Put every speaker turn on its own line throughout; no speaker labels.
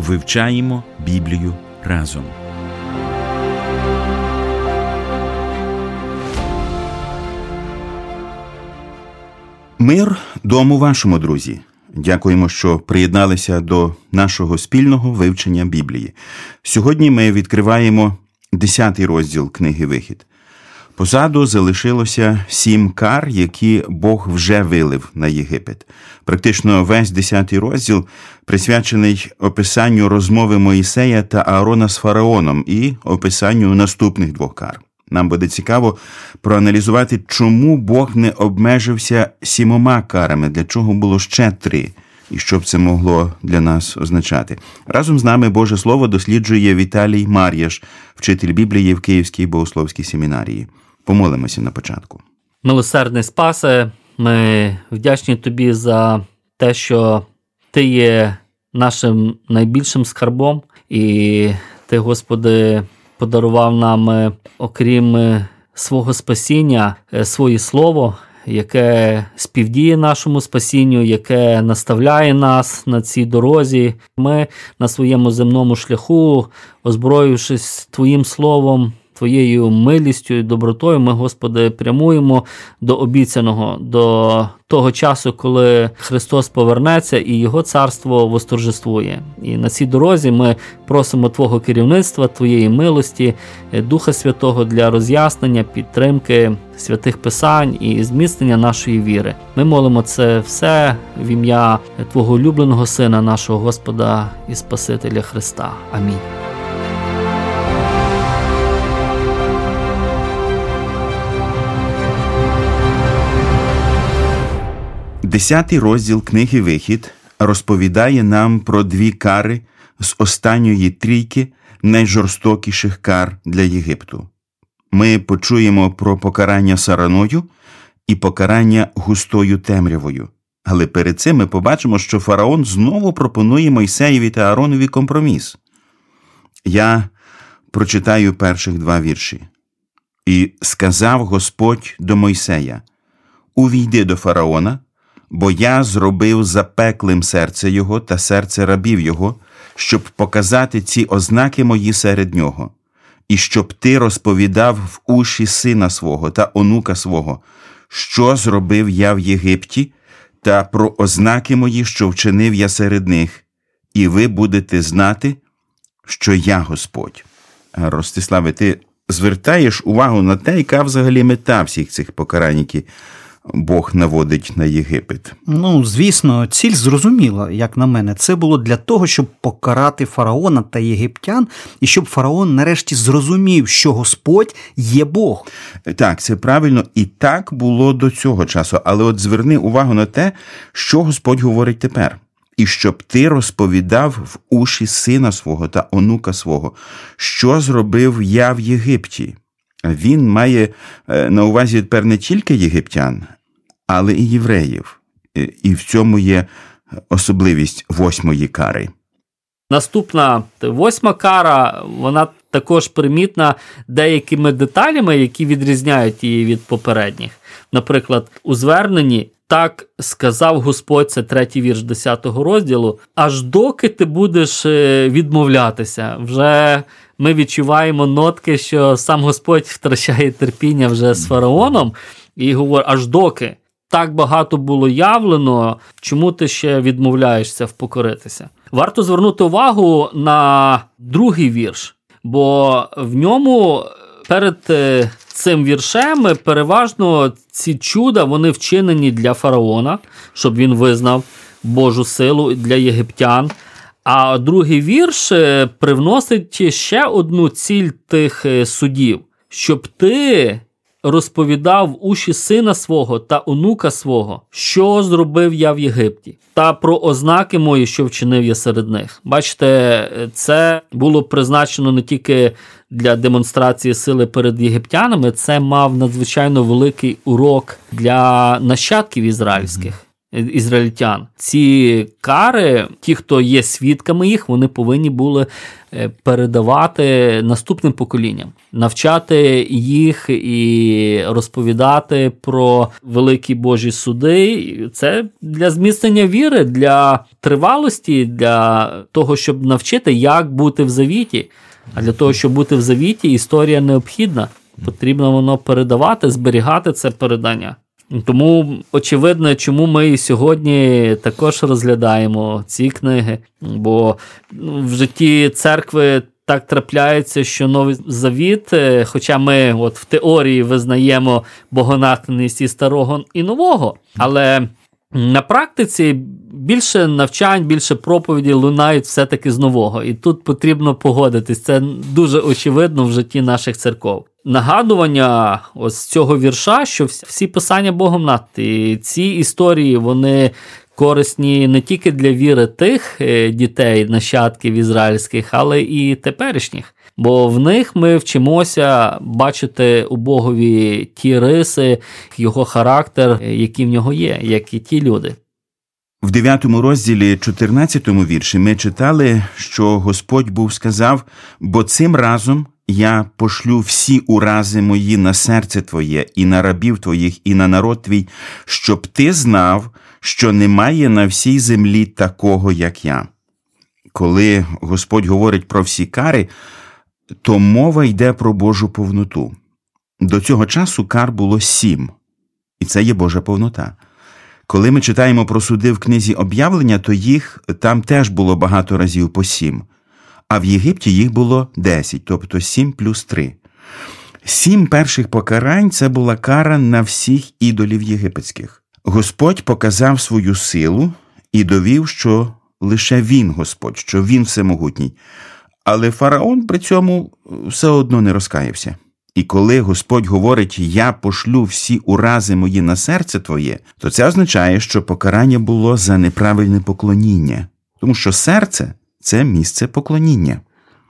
Вивчаємо Біблію разом. Мир дому вашому, друзі. Дякуємо, що приєдналися до нашого спільного вивчення Біблії. Сьогодні ми відкриваємо 10-й розділ книги Вихід. Позаду залишилося сім кар, які Бог вже вилив на Єгипет. Практично весь 10 розділ присвячений описанню розмови Моїсея та Аарона з фараоном і описанню наступних двох кар. Нам буде цікаво проаналізувати, чому Бог не обмежився сімома карами, для чого було ще три, і що б це могло для нас означати. Разом з нами Боже Слово досліджує Віталій Мар'яш, вчитель Біблії в Київській богословській семінарії. Помолимося на початку.
Милосердний спасе, ми вдячні тобі за те, що ти є нашим найбільшим скарбом, і ти, Господи, подарував нам, е, окрім е, свого спасіння, е, своє слово. Яке співдіє нашому спасінню, яке наставляє нас на цій дорозі. Ми на своєму земному шляху, озброївшись Твоїм словом, Твоєю милістю і добротою, ми, Господи, прямуємо до обіцяного, до того часу, коли Христос повернеться і Його царство восторжествує. І на цій дорозі ми просимо Твого керівництва, Твоєї милості, Духа Святого для роз'яснення, підтримки святих Писань і зміцнення нашої віри. Ми молимо це все в ім'я Твого улюбленого Сина, нашого Господа і Спасителя Христа. Амінь.
Десятий розділ книги Вихід розповідає нам про дві кари з останньої трійки найжорстокіших кар для Єгипту. Ми почуємо про покарання сараною і покарання густою темрявою. Але перед цим ми побачимо, що фараон знову пропонує Мойсеєві та Ааронові компроміс. Я прочитаю перших два вірші. І сказав Господь до Мойсея: Увійди до фараона бо я зробив запеклим серце його та серце рабів його, щоб показати ці ознаки мої серед нього, і щоб ти розповідав в уші сина свого та онука свого, що зробив я в Єгипті, та про ознаки мої, що вчинив я серед них, і ви будете знати, що я Господь. Ростиславе, ти звертаєш увагу на те, яка взагалі мета всіх цих покарань, які Бог наводить на Єгипет.
Ну, звісно, ціль зрозуміла, як на мене. Це було для того, щоб покарати фараона та єгиптян, і щоб фараон нарешті зрозумів, що Господь є Бог.
Так, це правильно і так було до цього часу. Але от зверни увагу на те, що Господь говорить тепер. І щоб ти розповідав в уші сина свого та онука свого, що зробив я в Єгипті. Він має е, на увазі тепер не тільки єгиптян, але і євреїв. І в цьому є особливість восьмої кари.
Наступна восьма кара, вона також примітна деякими деталями, які відрізняють її від попередніх. Наприклад, у зверненні так сказав Господь, це третій вірш 10 розділу. Аж доки ти будеш е, відмовлятися, вже ми відчуваємо нотки, що сам Господь втрачає терпіння вже з фараоном і говорить, аж доки так багато було явлено, чому ти ще відмовляєшся впокоритися? Варто звернути увагу на другий вірш, бо в ньому перед е, цим віршем переважно ці чуда вони вчинені для фараона, щоб він визнав Божу силу для єгиптян. А другий вірш е, привносить ще одну ціль тих е, судів, щоб ти розповідав уші сина свого та онука свого, що зробив я в Єгипті, та про ознаки мої, що вчинив я серед них. Бачите, це було призначено не тільки для демонстрації сили перед єгиптянами, це мав надзвичайно великий урок для нащадків ізраїльських ізраїльтян. Ці кари, ті, хто є свідками їх, вони повинні були е, передавати наступним поколінням, навчати їх і розповідати про великі Божі суди. Це для зміцнення віри, для тривалості, для того, щоб навчити, як бути в завіті. А для того, щоб бути в завіті, історія необхідна. Потрібно воно передавати, зберігати це передання. Тому очевидно, чому ми і сьогодні також розглядаємо ці книги, бо ну, в житті церкви так трапляється, що новий завіт, е, хоча ми от в теорії визнаємо богонатхненість і старого і нового, але на практиці більше навчань, більше проповіді лунають все-таки з нового. І тут потрібно погодитись. Це дуже очевидно в житті наших церков. Нагадування ось цього вірша, що всі писання Богом надті. Ці історії вони корисні не тільки для віри тих е, дітей, нащадків ізраїльських, але і теперішніх. Бо в них ми вчимося бачити у Богові ті риси, його характер, які в нього є, як і ті люди.
В 9 розділі 14 вірші ми читали, що Господь був сказав: бо цим разом я пошлю всі урази мої на серце Твоє, і на рабів Твоїх, і на народ твій, щоб ти знав, що немає на всій землі такого, як я. Коли Господь говорить про всі кари, то мова йде про Божу повноту. До цього часу кар було сім, і це є Божа повнота. Коли ми читаємо про суди в книзі об'явлення, то їх там теж було багато разів по сім, а в Єгипті їх було десять, тобто сім плюс три. Сім перших покарань це була кара на всіх ідолів єгипетських. Господь показав свою силу і довів, що лише він Господь, що він всемогутній. Але фараон при цьому все одно не розкаявся. І коли Господь говорить, я пошлю всі урази мої на серце твоє, то це означає, що покарання було за неправильне поклоніння, тому що серце це місце поклоніння.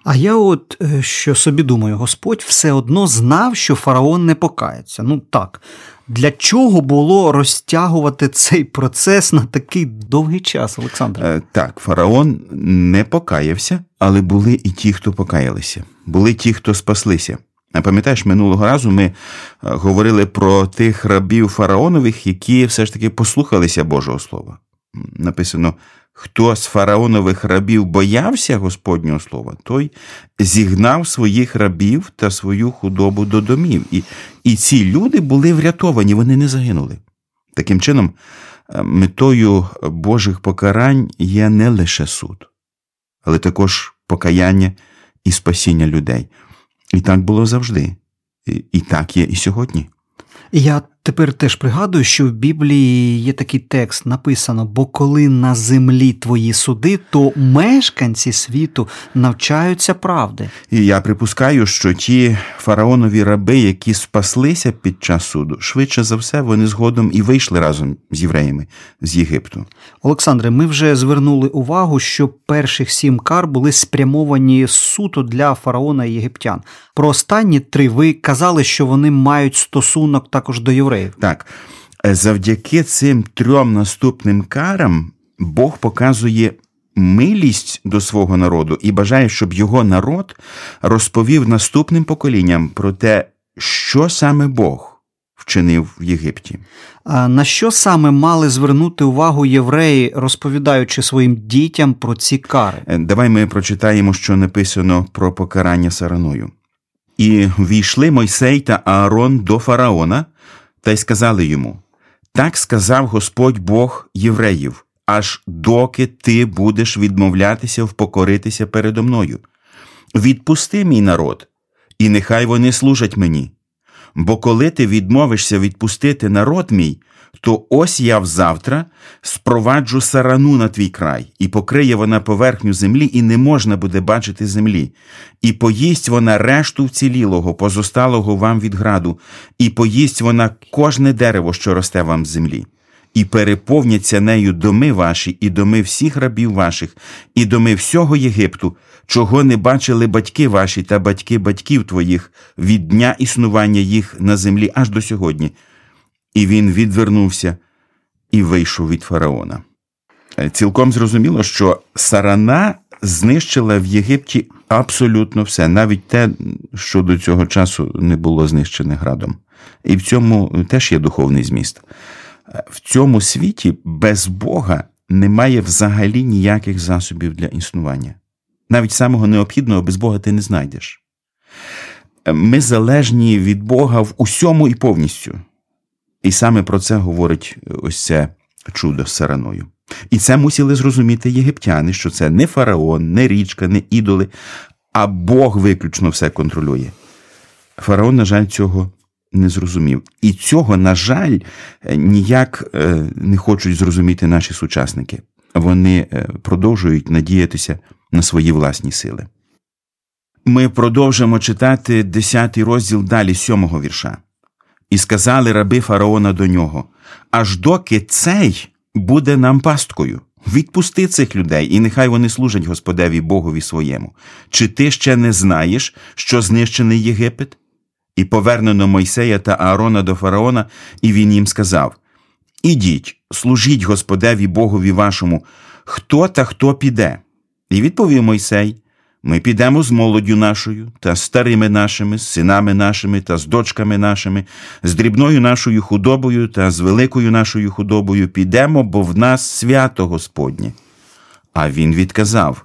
А я от е, що собі думаю, Господь все одно знав, що фараон не покається. Ну так, для чого було розтягувати цей процес на такий довгий час, Олександр?
Е, так, фараон не покаявся, але були і ті, хто покаялися, були ті, хто спаслися. А пам'ятаєш, минулого разу ми е, говорили про тих рабів фараонових, які все ж таки послухалися Божого Слова. Написано: хто з фараонових рабів боявся Господнього слова, той зігнав своїх рабів та свою худобу до домів. І, І ці люди були врятовані, вони не загинули. Таким чином, е, метою Божих покарань є не лише суд, але також покаяння і спасіння людей. І так було завжди, і так є і сьогодні.
Я тепер теж пригадую, що в Біблії є такий текст написано: бо коли на землі твої суди, то мешканці світу навчаються правди.
І я припускаю, що ті фараонові раби, які спаслися під час суду, швидше за все, вони згодом і вийшли разом з євреями з Єгипту.
Олександре, ми вже звернули увагу, що перших сім кар були спрямовані суто для фараона і єгиптян. Про останні три ви казали, що вони мають стосунок також до євреїв.
Так, завдяки цим трьом наступним карам Бог показує милість до свого народу і бажає, щоб його народ розповів наступним поколінням про те, що саме Бог вчинив в Єгипті.
А на що саме мали звернути увагу євреї, розповідаючи своїм дітям про ці кари?
Е, давай ми прочитаємо, що написано про покарання сараною. І війшли Мойсей та Аарон до фараона та й сказали йому: Так сказав Господь Бог євреїв, аж доки ти будеш відмовлятися впокоритися передо мною. Відпусти мій народ, і нехай вони служать мені. Бо коли ти відмовишся відпустити народ мій, то ось я взавтра спроваджу сарану на твій край, і покриє вона поверхню землі, і не можна буде бачити землі, і поїсть вона решту вцілілого, позосталого вам від граду, і поїсть вона кожне дерево, що росте вам з землі. І переповняться нею доми ваші, і доми всіх рабів ваших, і доми всього Єгипту, чого не бачили батьки ваші та батьки батьків твоїх від дня існування їх на землі аж до сьогодні. І він відвернувся і вийшов від фараона. Е, цілком зрозуміло, що сарана знищила в Єгипті абсолютно все, навіть те, що до цього часу не було знищене градом. І в цьому теж є духовний зміст. Е, в цьому світі без Бога немає взагалі ніяких засобів для існування. Навіть самого необхідного без Бога ти не знайдеш. Е, ми залежні від Бога в усьому і повністю. І саме про це говорить ось це чудо з сараною. І це мусили зрозуміти єгиптяни, що це не фараон, не річка, не ідоли, а Бог виключно все контролює. Фараон, на жаль, цього не зрозумів. І цього, на жаль, ніяк е, не хочуть зрозуміти наші сучасники. Вони е, продовжують надіятися на свої власні сили. Ми продовжимо читати 10 розділ далі сьомого вірша. І сказали раби фараона до нього: аж доки цей буде нам пасткою. Відпусти цих людей, і нехай вони служать Господеві Богові своєму. Чи ти ще не знаєш, що знищений Єгипет? І повернено Мойсея та Аарона до фараона, і він їм сказав: Ідіть, служіть Господеві Богові вашому, хто та хто піде. І відповів Мойсей: ми підемо з молоддю нашою, та старими нашими, з синами нашими та з дочками нашими, з дрібною нашою худобою та з великою нашою худобою підемо, бо в нас свято Господнє. А він відказав: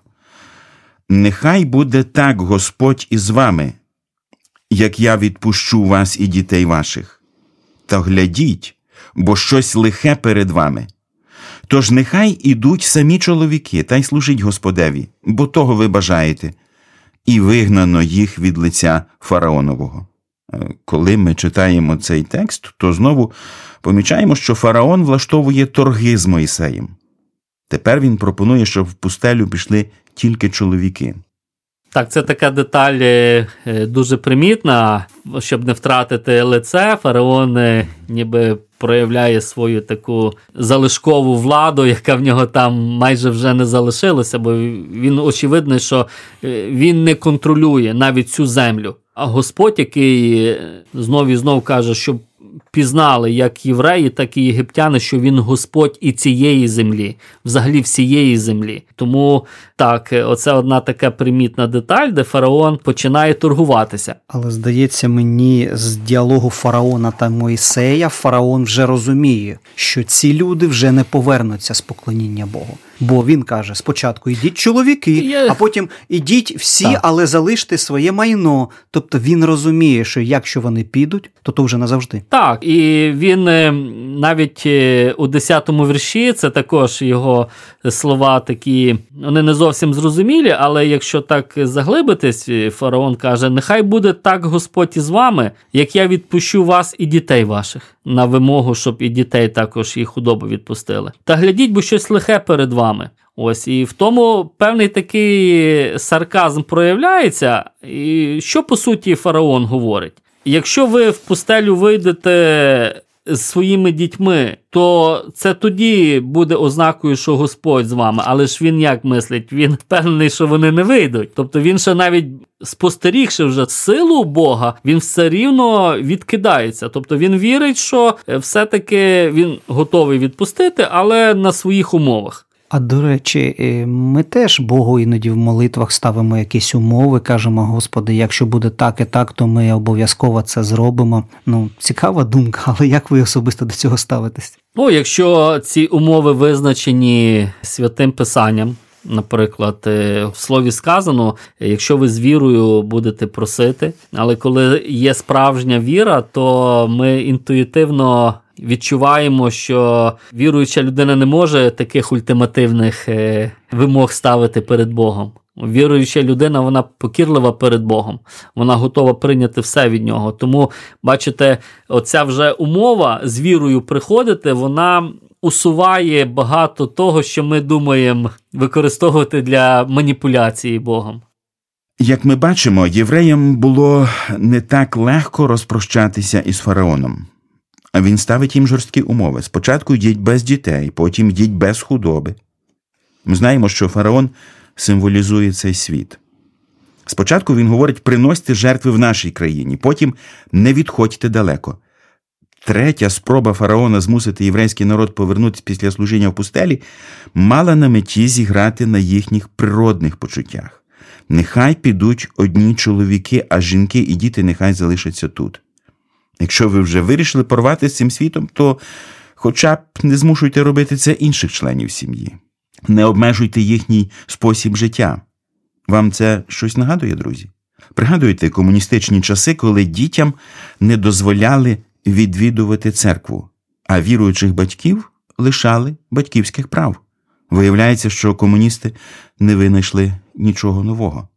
Нехай буде так Господь із вами, як я відпущу вас і дітей ваших. Та глядіть, бо щось лихе перед вами. Тож нехай ідуть самі чоловіки та й служить Господеві, бо того ви бажаєте, і вигнано їх від лиця фараонового. Е, коли ми читаємо цей текст, то знову помічаємо, що фараон влаштовує торги з Моїсеєм. Тепер він пропонує, щоб в пустелю пішли тільки чоловіки.
Так, це така деталь е, дуже примітна, щоб не втратити лице. Фараон е, ніби проявляє свою таку залишкову владу, яка в нього там майже вже не залишилася, бо він очевидно, що е, він не контролює навіть цю землю. А Господь, який знов і знов каже, щоб пізнали як євреї, так і єгиптяни, що він Господь і цієї землі, взагалі всієї землі. Тому так, оце одна така примітна деталь, де фараон починає торгуватися.
Але здається мені, з діалогу фараона та Моїсея, фараон вже розуміє, що ці люди вже не повернуться з поклоніння Богу. Бо він каже: спочатку йдіть чоловіки, Я... а потім ідіть всі, так. але залиште своє майно. Тобто він розуміє, що якщо вони підуть, то то вже назавжди.
Так, і він е, навіть е, у 10-му вірші це також його слова такі, вони не зовсім зрозумілі, але якщо так заглибитись, фараон каже: Нехай буде так Господь із вами, як я відпущу вас і дітей ваших на вимогу, щоб і дітей також і худобу відпустили. Та глядіть, бо щось лихе перед вами. Ось і в тому певний такий сарказм проявляється. І що по суті фараон говорить? Якщо ви в пустелю вийдете з своїми дітьми, то це тоді буде ознакою, що Господь з вами. Але ж він як мислить? Він впевнений, що вони не вийдуть. Тобто він ще навіть спостерігши вже силу Бога, він все рівно відкидається. Тобто він вірить, що все-таки він готовий відпустити, але на своїх умовах.
А до речі, е, ми теж Богу іноді в молитвах ставимо якісь умови, кажемо, Господи, якщо буде так і так, то ми обов'язково це зробимо. Ну, цікава думка, але як ви особисто до цього ставитесь?
Ну, якщо ці умови визначені святим писанням. Наприклад, е, в слові сказано, якщо ви з вірою будете просити, але коли є справжня віра, то ми інтуїтивно відчуваємо, що віруюча людина не може таких ультимативних е, вимог ставити перед Богом. Віруюча людина, вона покірлива перед Богом, вона готова прийняти все від нього. Тому, бачите, оця вже умова з вірою приходити, вона усуває багато того, що ми думаємо використовувати для маніпуляції Богом.
Як ми бачимо, євреям було не так легко розпрощатися із фараоном. Він ставить їм жорсткі умови. Спочатку йдіть без дітей, потім йдіть без худоби. Ми знаємо, що фараон символізує цей світ. Спочатку він говорить: приносьте жертви в нашій країні, потім не відходьте далеко. Третя спроба фараона змусити єврейський народ повернутися після служіння в пустелі мала на меті зіграти на їхніх природних почуттях. Нехай підуть одні чоловіки, а жінки і діти нехай залишаться тут. Якщо ви вже вирішили порвати з цим світом, то хоча б не змушуйте робити це інших членів сім'ї, не обмежуйте їхній спосіб життя. Вам це щось нагадує, друзі? Пригадуєте комуністичні часи, коли дітям не дозволяли відвідувати церкву, а віруючих батьків лишали батьківських прав. Виявляється, що комуністи не винайшли нічого нового.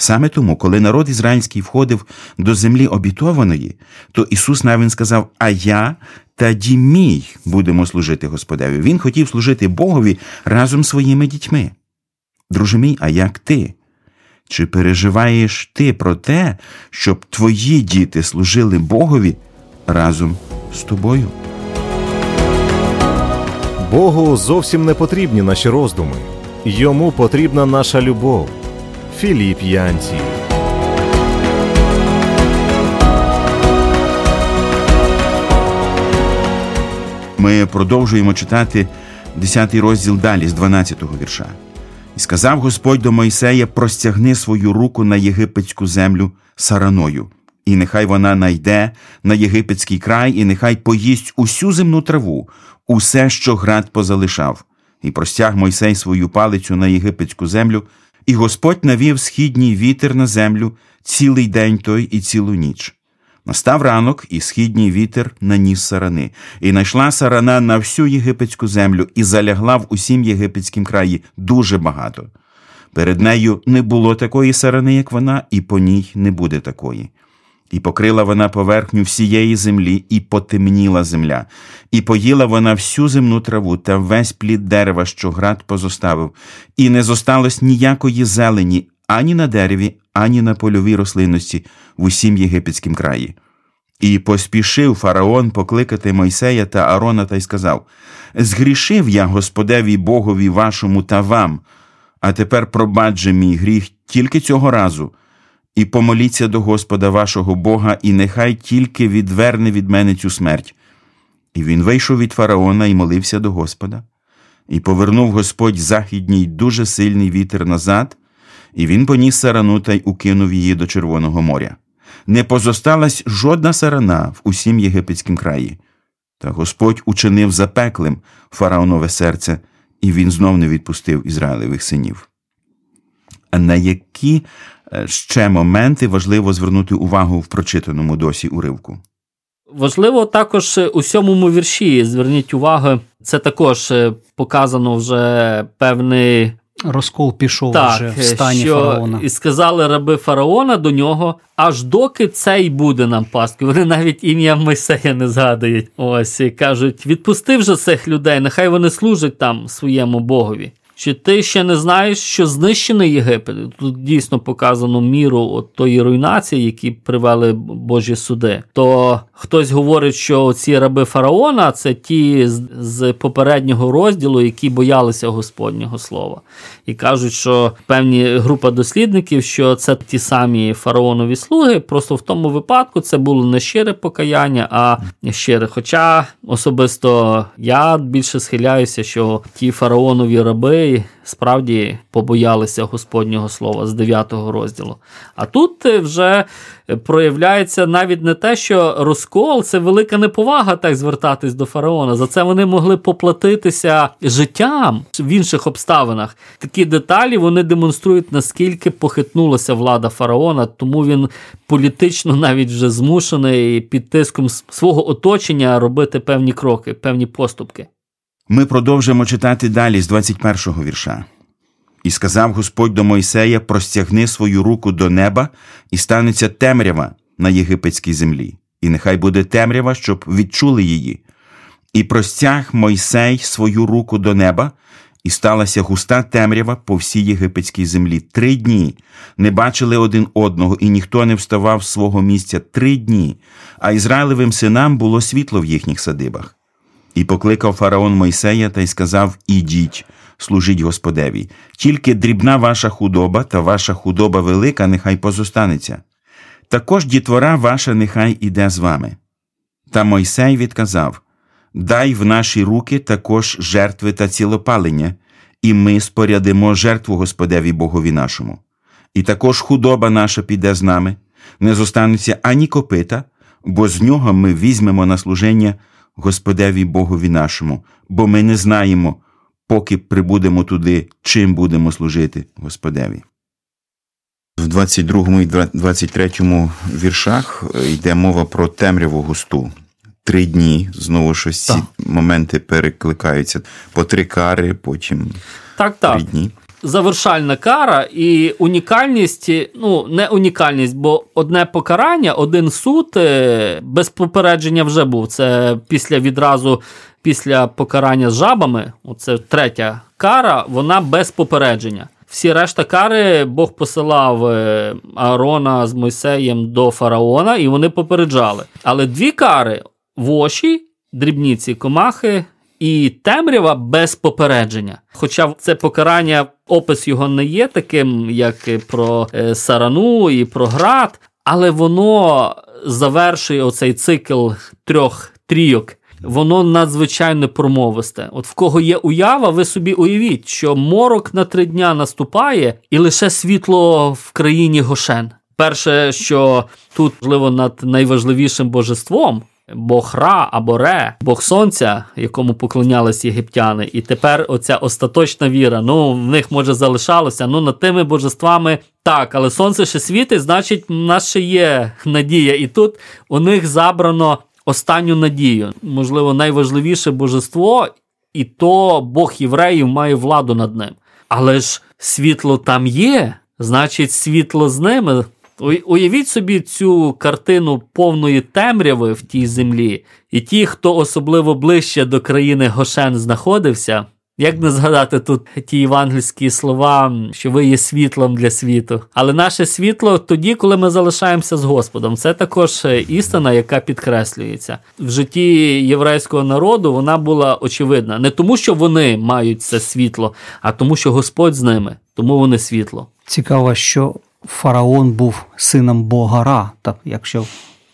Саме тому, коли народ ізраїльський входив до землі обітованої, то Ісус навіть сказав: А я та мій будемо служити Господеві. Він хотів служити Богові разом з своїми дітьми. Друже мій, а як ти? Чи переживаєш ти про те, щоб твої діти служили Богові разом з тобою?
Богу зовсім не потрібні наші роздуми. Йому потрібна наша любов. Філіп Янці.
Ми продовжуємо читати 10 розділ далі з 12-го вірша. І сказав Господь до Мойсея: простягни свою руку на єгипетську землю сараною, і нехай вона найде на єгипетський край, і нехай поїсть усю земну траву, усе, що град позалишав. І простяг Мойсей свою палицю на єгипетську землю, і Господь навів східній вітер на землю цілий день той і цілу ніч. Настав ранок, і східній вітер наніс сарани, і найшла сарана на всю єгипетську землю і залягла в усім єгипетськім краї дуже багато. Перед нею не було такої сарани, як вона, і по ній не буде такої. І покрила вона поверхню всієї землі, і потемніла земля, і поїла вона всю земну траву та весь плід дерева, що град позоставив, і не зосталось ніякої зелені ані на дереві, ані на польовій рослинності в усім єгипетськім краї. І поспішив фараон покликати Мойсея та Арона та й сказав: Згрішив я Господеві Богові вашому та вам, а тепер пробадже мій гріх тільки цього разу і помоліться до Господа вашого Бога, і нехай тільки відверне від мене цю смерть. І він вийшов від фараона і молився до Господа, і повернув Господь західній дуже сильний вітер назад, і він поніс сарану та й укинув її до Червоного моря. Не позосталась жодна сарана в усім єгипетськім краї. Та Господь учинив запеклим фараонове серце, і він знов не відпустив Ізраїлевих синів. А на які ще моменти важливо звернути увагу в прочитаному досі уривку.
Важливо також у сьомому вірші. Зверніть увагу, це також е, показано вже певний.
Розкол пішов так, вже в стані
що
фараона.
І сказали раби фараона до нього, аж доки цей буде нам пасткою. Вони навіть ім'я Мойсея не згадують. Ось і кажуть: відпусти вже цих людей, нехай вони служать там своєму Богові. Чи ти ще не знаєш, що знищений Єгипет? Тут дійсно показано міру от тої руйнації, які привели Божі суди. То хтось говорить, що ці раби фараона це ті з, попереднього розділу, які боялися Господнього слова, і кажуть, що певні група дослідників, що це ті самі фараонові слуги, просто в тому випадку це було не щире покаяння, а щире. Хоча особисто я більше схиляюся, що ті фараонові раби справді побоялися Господнього слова з 9 розділу. А тут е, вже проявляється навіть не те, що розкол це велика неповага так звертатись до фараона. За це вони могли поплатитися життям в інших обставинах. Такі деталі вони демонструють, наскільки похитнулася влада фараона, тому він політично навіть вже змушений під тиском свого оточення робити певні кроки, певні поступки.
Ми продовжимо читати далі з 21-го вірша. І сказав Господь до Мойсея: простягни свою руку до неба, і станеться темрява на єгипетській землі, і нехай буде темрява, щоб відчули її. І простяг Мойсей свою руку до неба, і сталася густа темрява по всій єгипетській землі. Три дні не бачили один одного, і ніхто не вставав з свого місця три дні, а Ізраїлевим синам було світло в їхніх садибах. І покликав фараон Мойсея та й сказав: Ідіть, служіть Господеві, тільки дрібна ваша худоба та ваша худоба велика, нехай позостанеться. Також дітвора ваша нехай іде з вами. Та Мойсей відказав Дай в наші руки також жертви та цілопалення, і ми спорядимо жертву Господеві Богові нашому. І також худоба наша піде з нами, не зостанеться ані копита, бо з нього ми візьмемо на служення Господеві Богові нашому, бо ми не знаємо, поки прибудемо туди, чим будемо служити Господеві. В 22 і 23 віршах йде мова про темряву густу. Три дні, знову ж ось ці
Так.
моменти перекликаються по три кари, потім
Так, так.
три дні.
Завершальна кара і унікальність, ну не унікальність, бо одне покарання, один суд е, без попередження вже був. Це після відразу після покарання з жабами. Оце третя кара, вона без попередження. Всі решта кари Бог посилав е, Аарона з Мойсеєм до фараона, і вони попереджали. Але дві кари воші, дрібніці комахи і темрява без попередження. Хоча це покарання, опис його не є таким, як і про е, сарану і про град, але воно завершує оцей цикл трьох трійок. Воно надзвичайно промовисте. От в кого є уява, ви собі уявіть, що морок на три дня наступає, і лише світло в країні Гошен. Перше, що тут можливо над найважливішим божеством. Бог Ра або Ре, Бог Сонця, якому поклонялись єгиптяни, і тепер оця остаточна віра. Ну, в них може залишалося. Ну, над тими божествами так, але сонце ще світить, значить, в нас ще є надія. І тут у них забрано останню надію. Можливо, найважливіше божество, і то Бог євреїв має владу над ним. Але ж світло там є, значить, світло з ними. Уявіть собі цю картину повної темряви в тій землі, і ті, хто особливо ближче до країни Гошен знаходився, як не згадати тут ті євангельські слова, що ви є світлом для світу. Але наше світло тоді, коли ми залишаємося з Господом, це також істина, яка підкреслюється в житті єврейського народу. Вона була очевидна не тому, що вони мають це світло, а тому, що Господь з ними, тому вони світло.
Цікаво, що фараон був сином Бога Ра, так якщо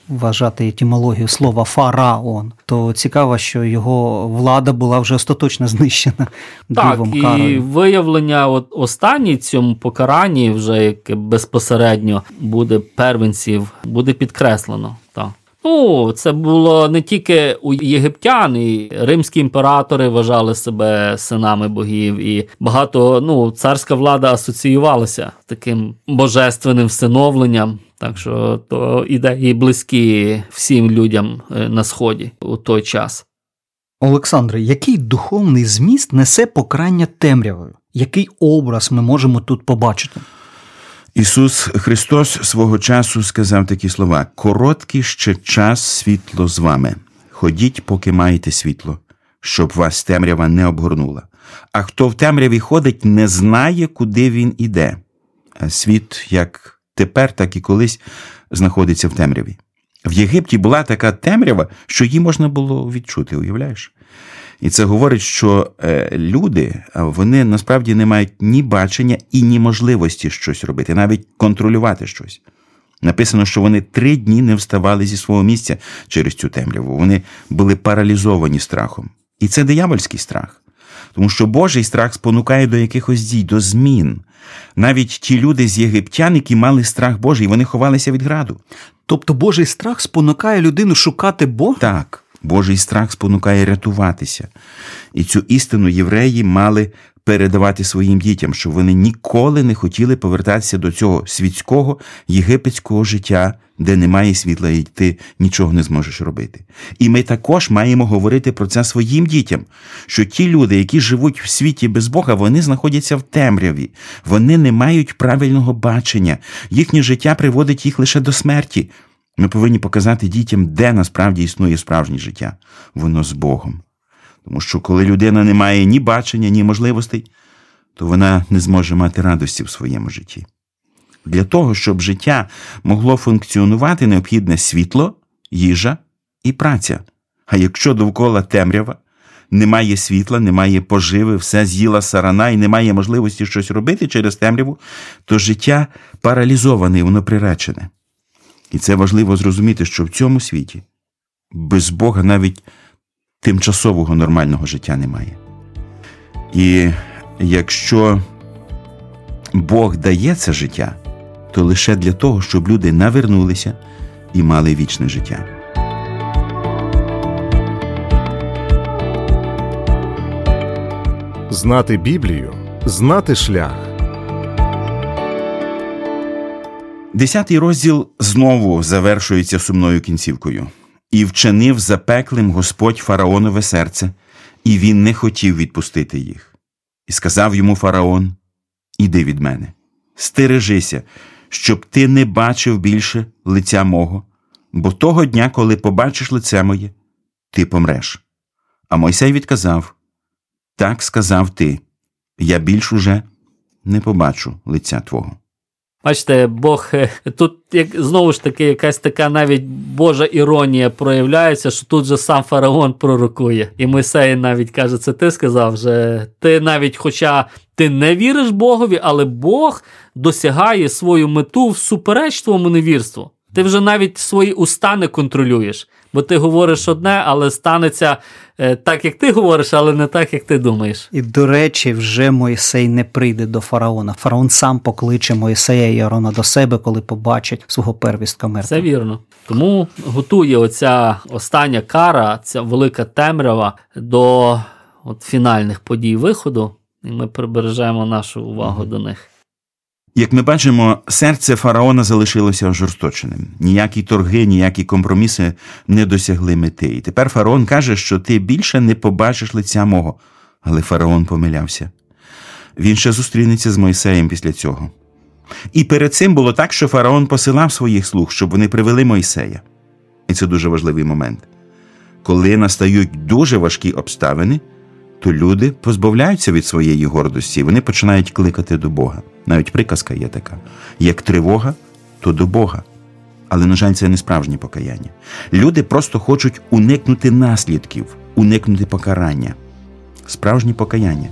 вважати етимологію слова фараон, то цікаво, що його влада була вже остаточно знищена
Так,
дивом
і
карою.
виявлення от останній цьому покаранні, вже яке безпосередньо буде первенців, буде підкреслено. Так. Ну, це було не тільки у єгиптян, і римські імператори вважали себе синами богів, і багато ну, царська влада асоціювалася з таким божественним всиновленням. Так що то ідеї близькі всім людям е, на сході у той час.
Олександре, який духовний зміст несе покарання темрявою? Який образ ми можемо тут побачити?
Ісус Христос свого часу сказав такі слова: короткий ще час світло з вами. Ходіть, поки маєте світло, щоб вас темрява не обгорнула. А хто в темряві ходить, не знає, куди він іде. А світ, як тепер, так і колись знаходиться в темряві. В Єгипті була така темрява, що її можна було відчути, уявляєш? І це говорить, що е, люди вони насправді не мають ні бачення і ні можливості щось робити, навіть контролювати щось. Написано, що вони три дні не вставали зі свого місця через цю темряву. Вони були паралізовані страхом. І це диявольський страх. Тому що Божий страх спонукає до якихось дій, до змін. Навіть ті люди з єгиптян, які мали страх Божий, вони ховалися від граду.
Тобто Божий страх спонукає людину шукати Бога?
Так, Божий страх спонукає рятуватися. І цю істину євреї мали передавати своїм дітям, щоб вони ніколи не хотіли повертатися до цього світського єгипетського життя, де немає світла, і ти нічого не зможеш робити. І ми також маємо говорити про це своїм дітям, що ті люди, які живуть в світі без Бога, вони знаходяться в темряві, вони не мають правильного бачення, їхнє життя приводить їх лише до смерті. Ми повинні показати дітям, де насправді існує справжнє життя. Воно з Богом. Тому що коли людина не має ні бачення, ні можливостей, то вона не зможе мати радості в своєму житті. Для того, щоб життя могло функціонувати, необхідне світло, їжа і праця. А якщо довкола темрява, немає світла, немає поживи, все з'їла сарана і немає можливості щось робити через темряву, то життя паралізоване, воно приречене. І це важливо зрозуміти, що в цьому світі без Бога навіть тимчасового нормального життя немає. І якщо Бог дає це життя, то лише для того, щоб люди навернулися і мали вічне життя.
Знати Біблію, знати шлях.
Десятий розділ знову завершується сумною кінцівкою. І вчинив запеклим Господь фараонове серце, і він не хотів відпустити їх. І сказав йому фараон: Іди від мене, стережися, щоб ти не бачив більше лиця мого, бо того дня, коли побачиш лице моє, ти помреш. А Мойсей відказав: Так сказав ти, я більш уже не побачу лиця твого.
Бачите, Бог е, тут як знову ж таки якась така навіть Божа іронія проявляється, що тут же сам фараон пророкує. І Мойсей навіть каже, це ти сказав, вже ти навіть, хоча ти не віриш Богові, але Бог досягає свою мету всупереч твоєму невірству. Ти вже навіть свої уста не контролюєш, бо ти говориш одне, але станеться е, так, як ти говориш, але не так, як ти думаєш.
І, до речі, вже Мойсей не прийде до фараона. Фараон сам покличе Мойсея і Арона до себе, коли побачить свого первістка мертвого.
Це вірно. Тому готує оця остання кара, ця велика темрява до от фінальних подій виходу, і ми прибережемо нашу увагу до них.
Як ми бачимо, серце фараона залишилося ожорсточеним. Ніякі торги, ніякі компроміси не досягли мети. І тепер фараон каже, що ти більше не побачиш лиця мого. Але фараон помилявся. Він ще зустрінеться з Мойсеєм після цього. І перед цим було так, що фараон посилав своїх слуг, щоб вони привели Мойсея. І це дуже важливий момент. Коли настають дуже важкі обставини, то люди позбавляються від своєї гордості, вони починають кликати до Бога. Навіть приказка є така: як тривога, то до Бога. Але, на жаль, це не справжнє покаяння. Люди просто хочуть уникнути наслідків, уникнути покарання. Справжнє покаяння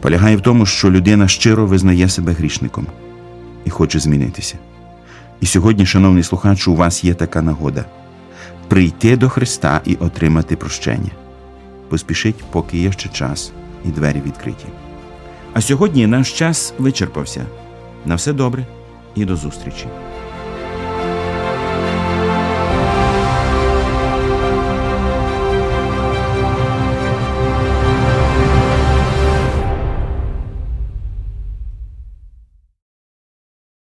полягає в тому, що людина щиро визнає себе грішником і хоче змінитися. І сьогодні, шановний слухач, у вас є така нагода прийти до Христа і отримати прощення. Поспішіть, поки є ще час і двері відкриті. А сьогодні наш час вичерпався. На все добре і до зустрічі!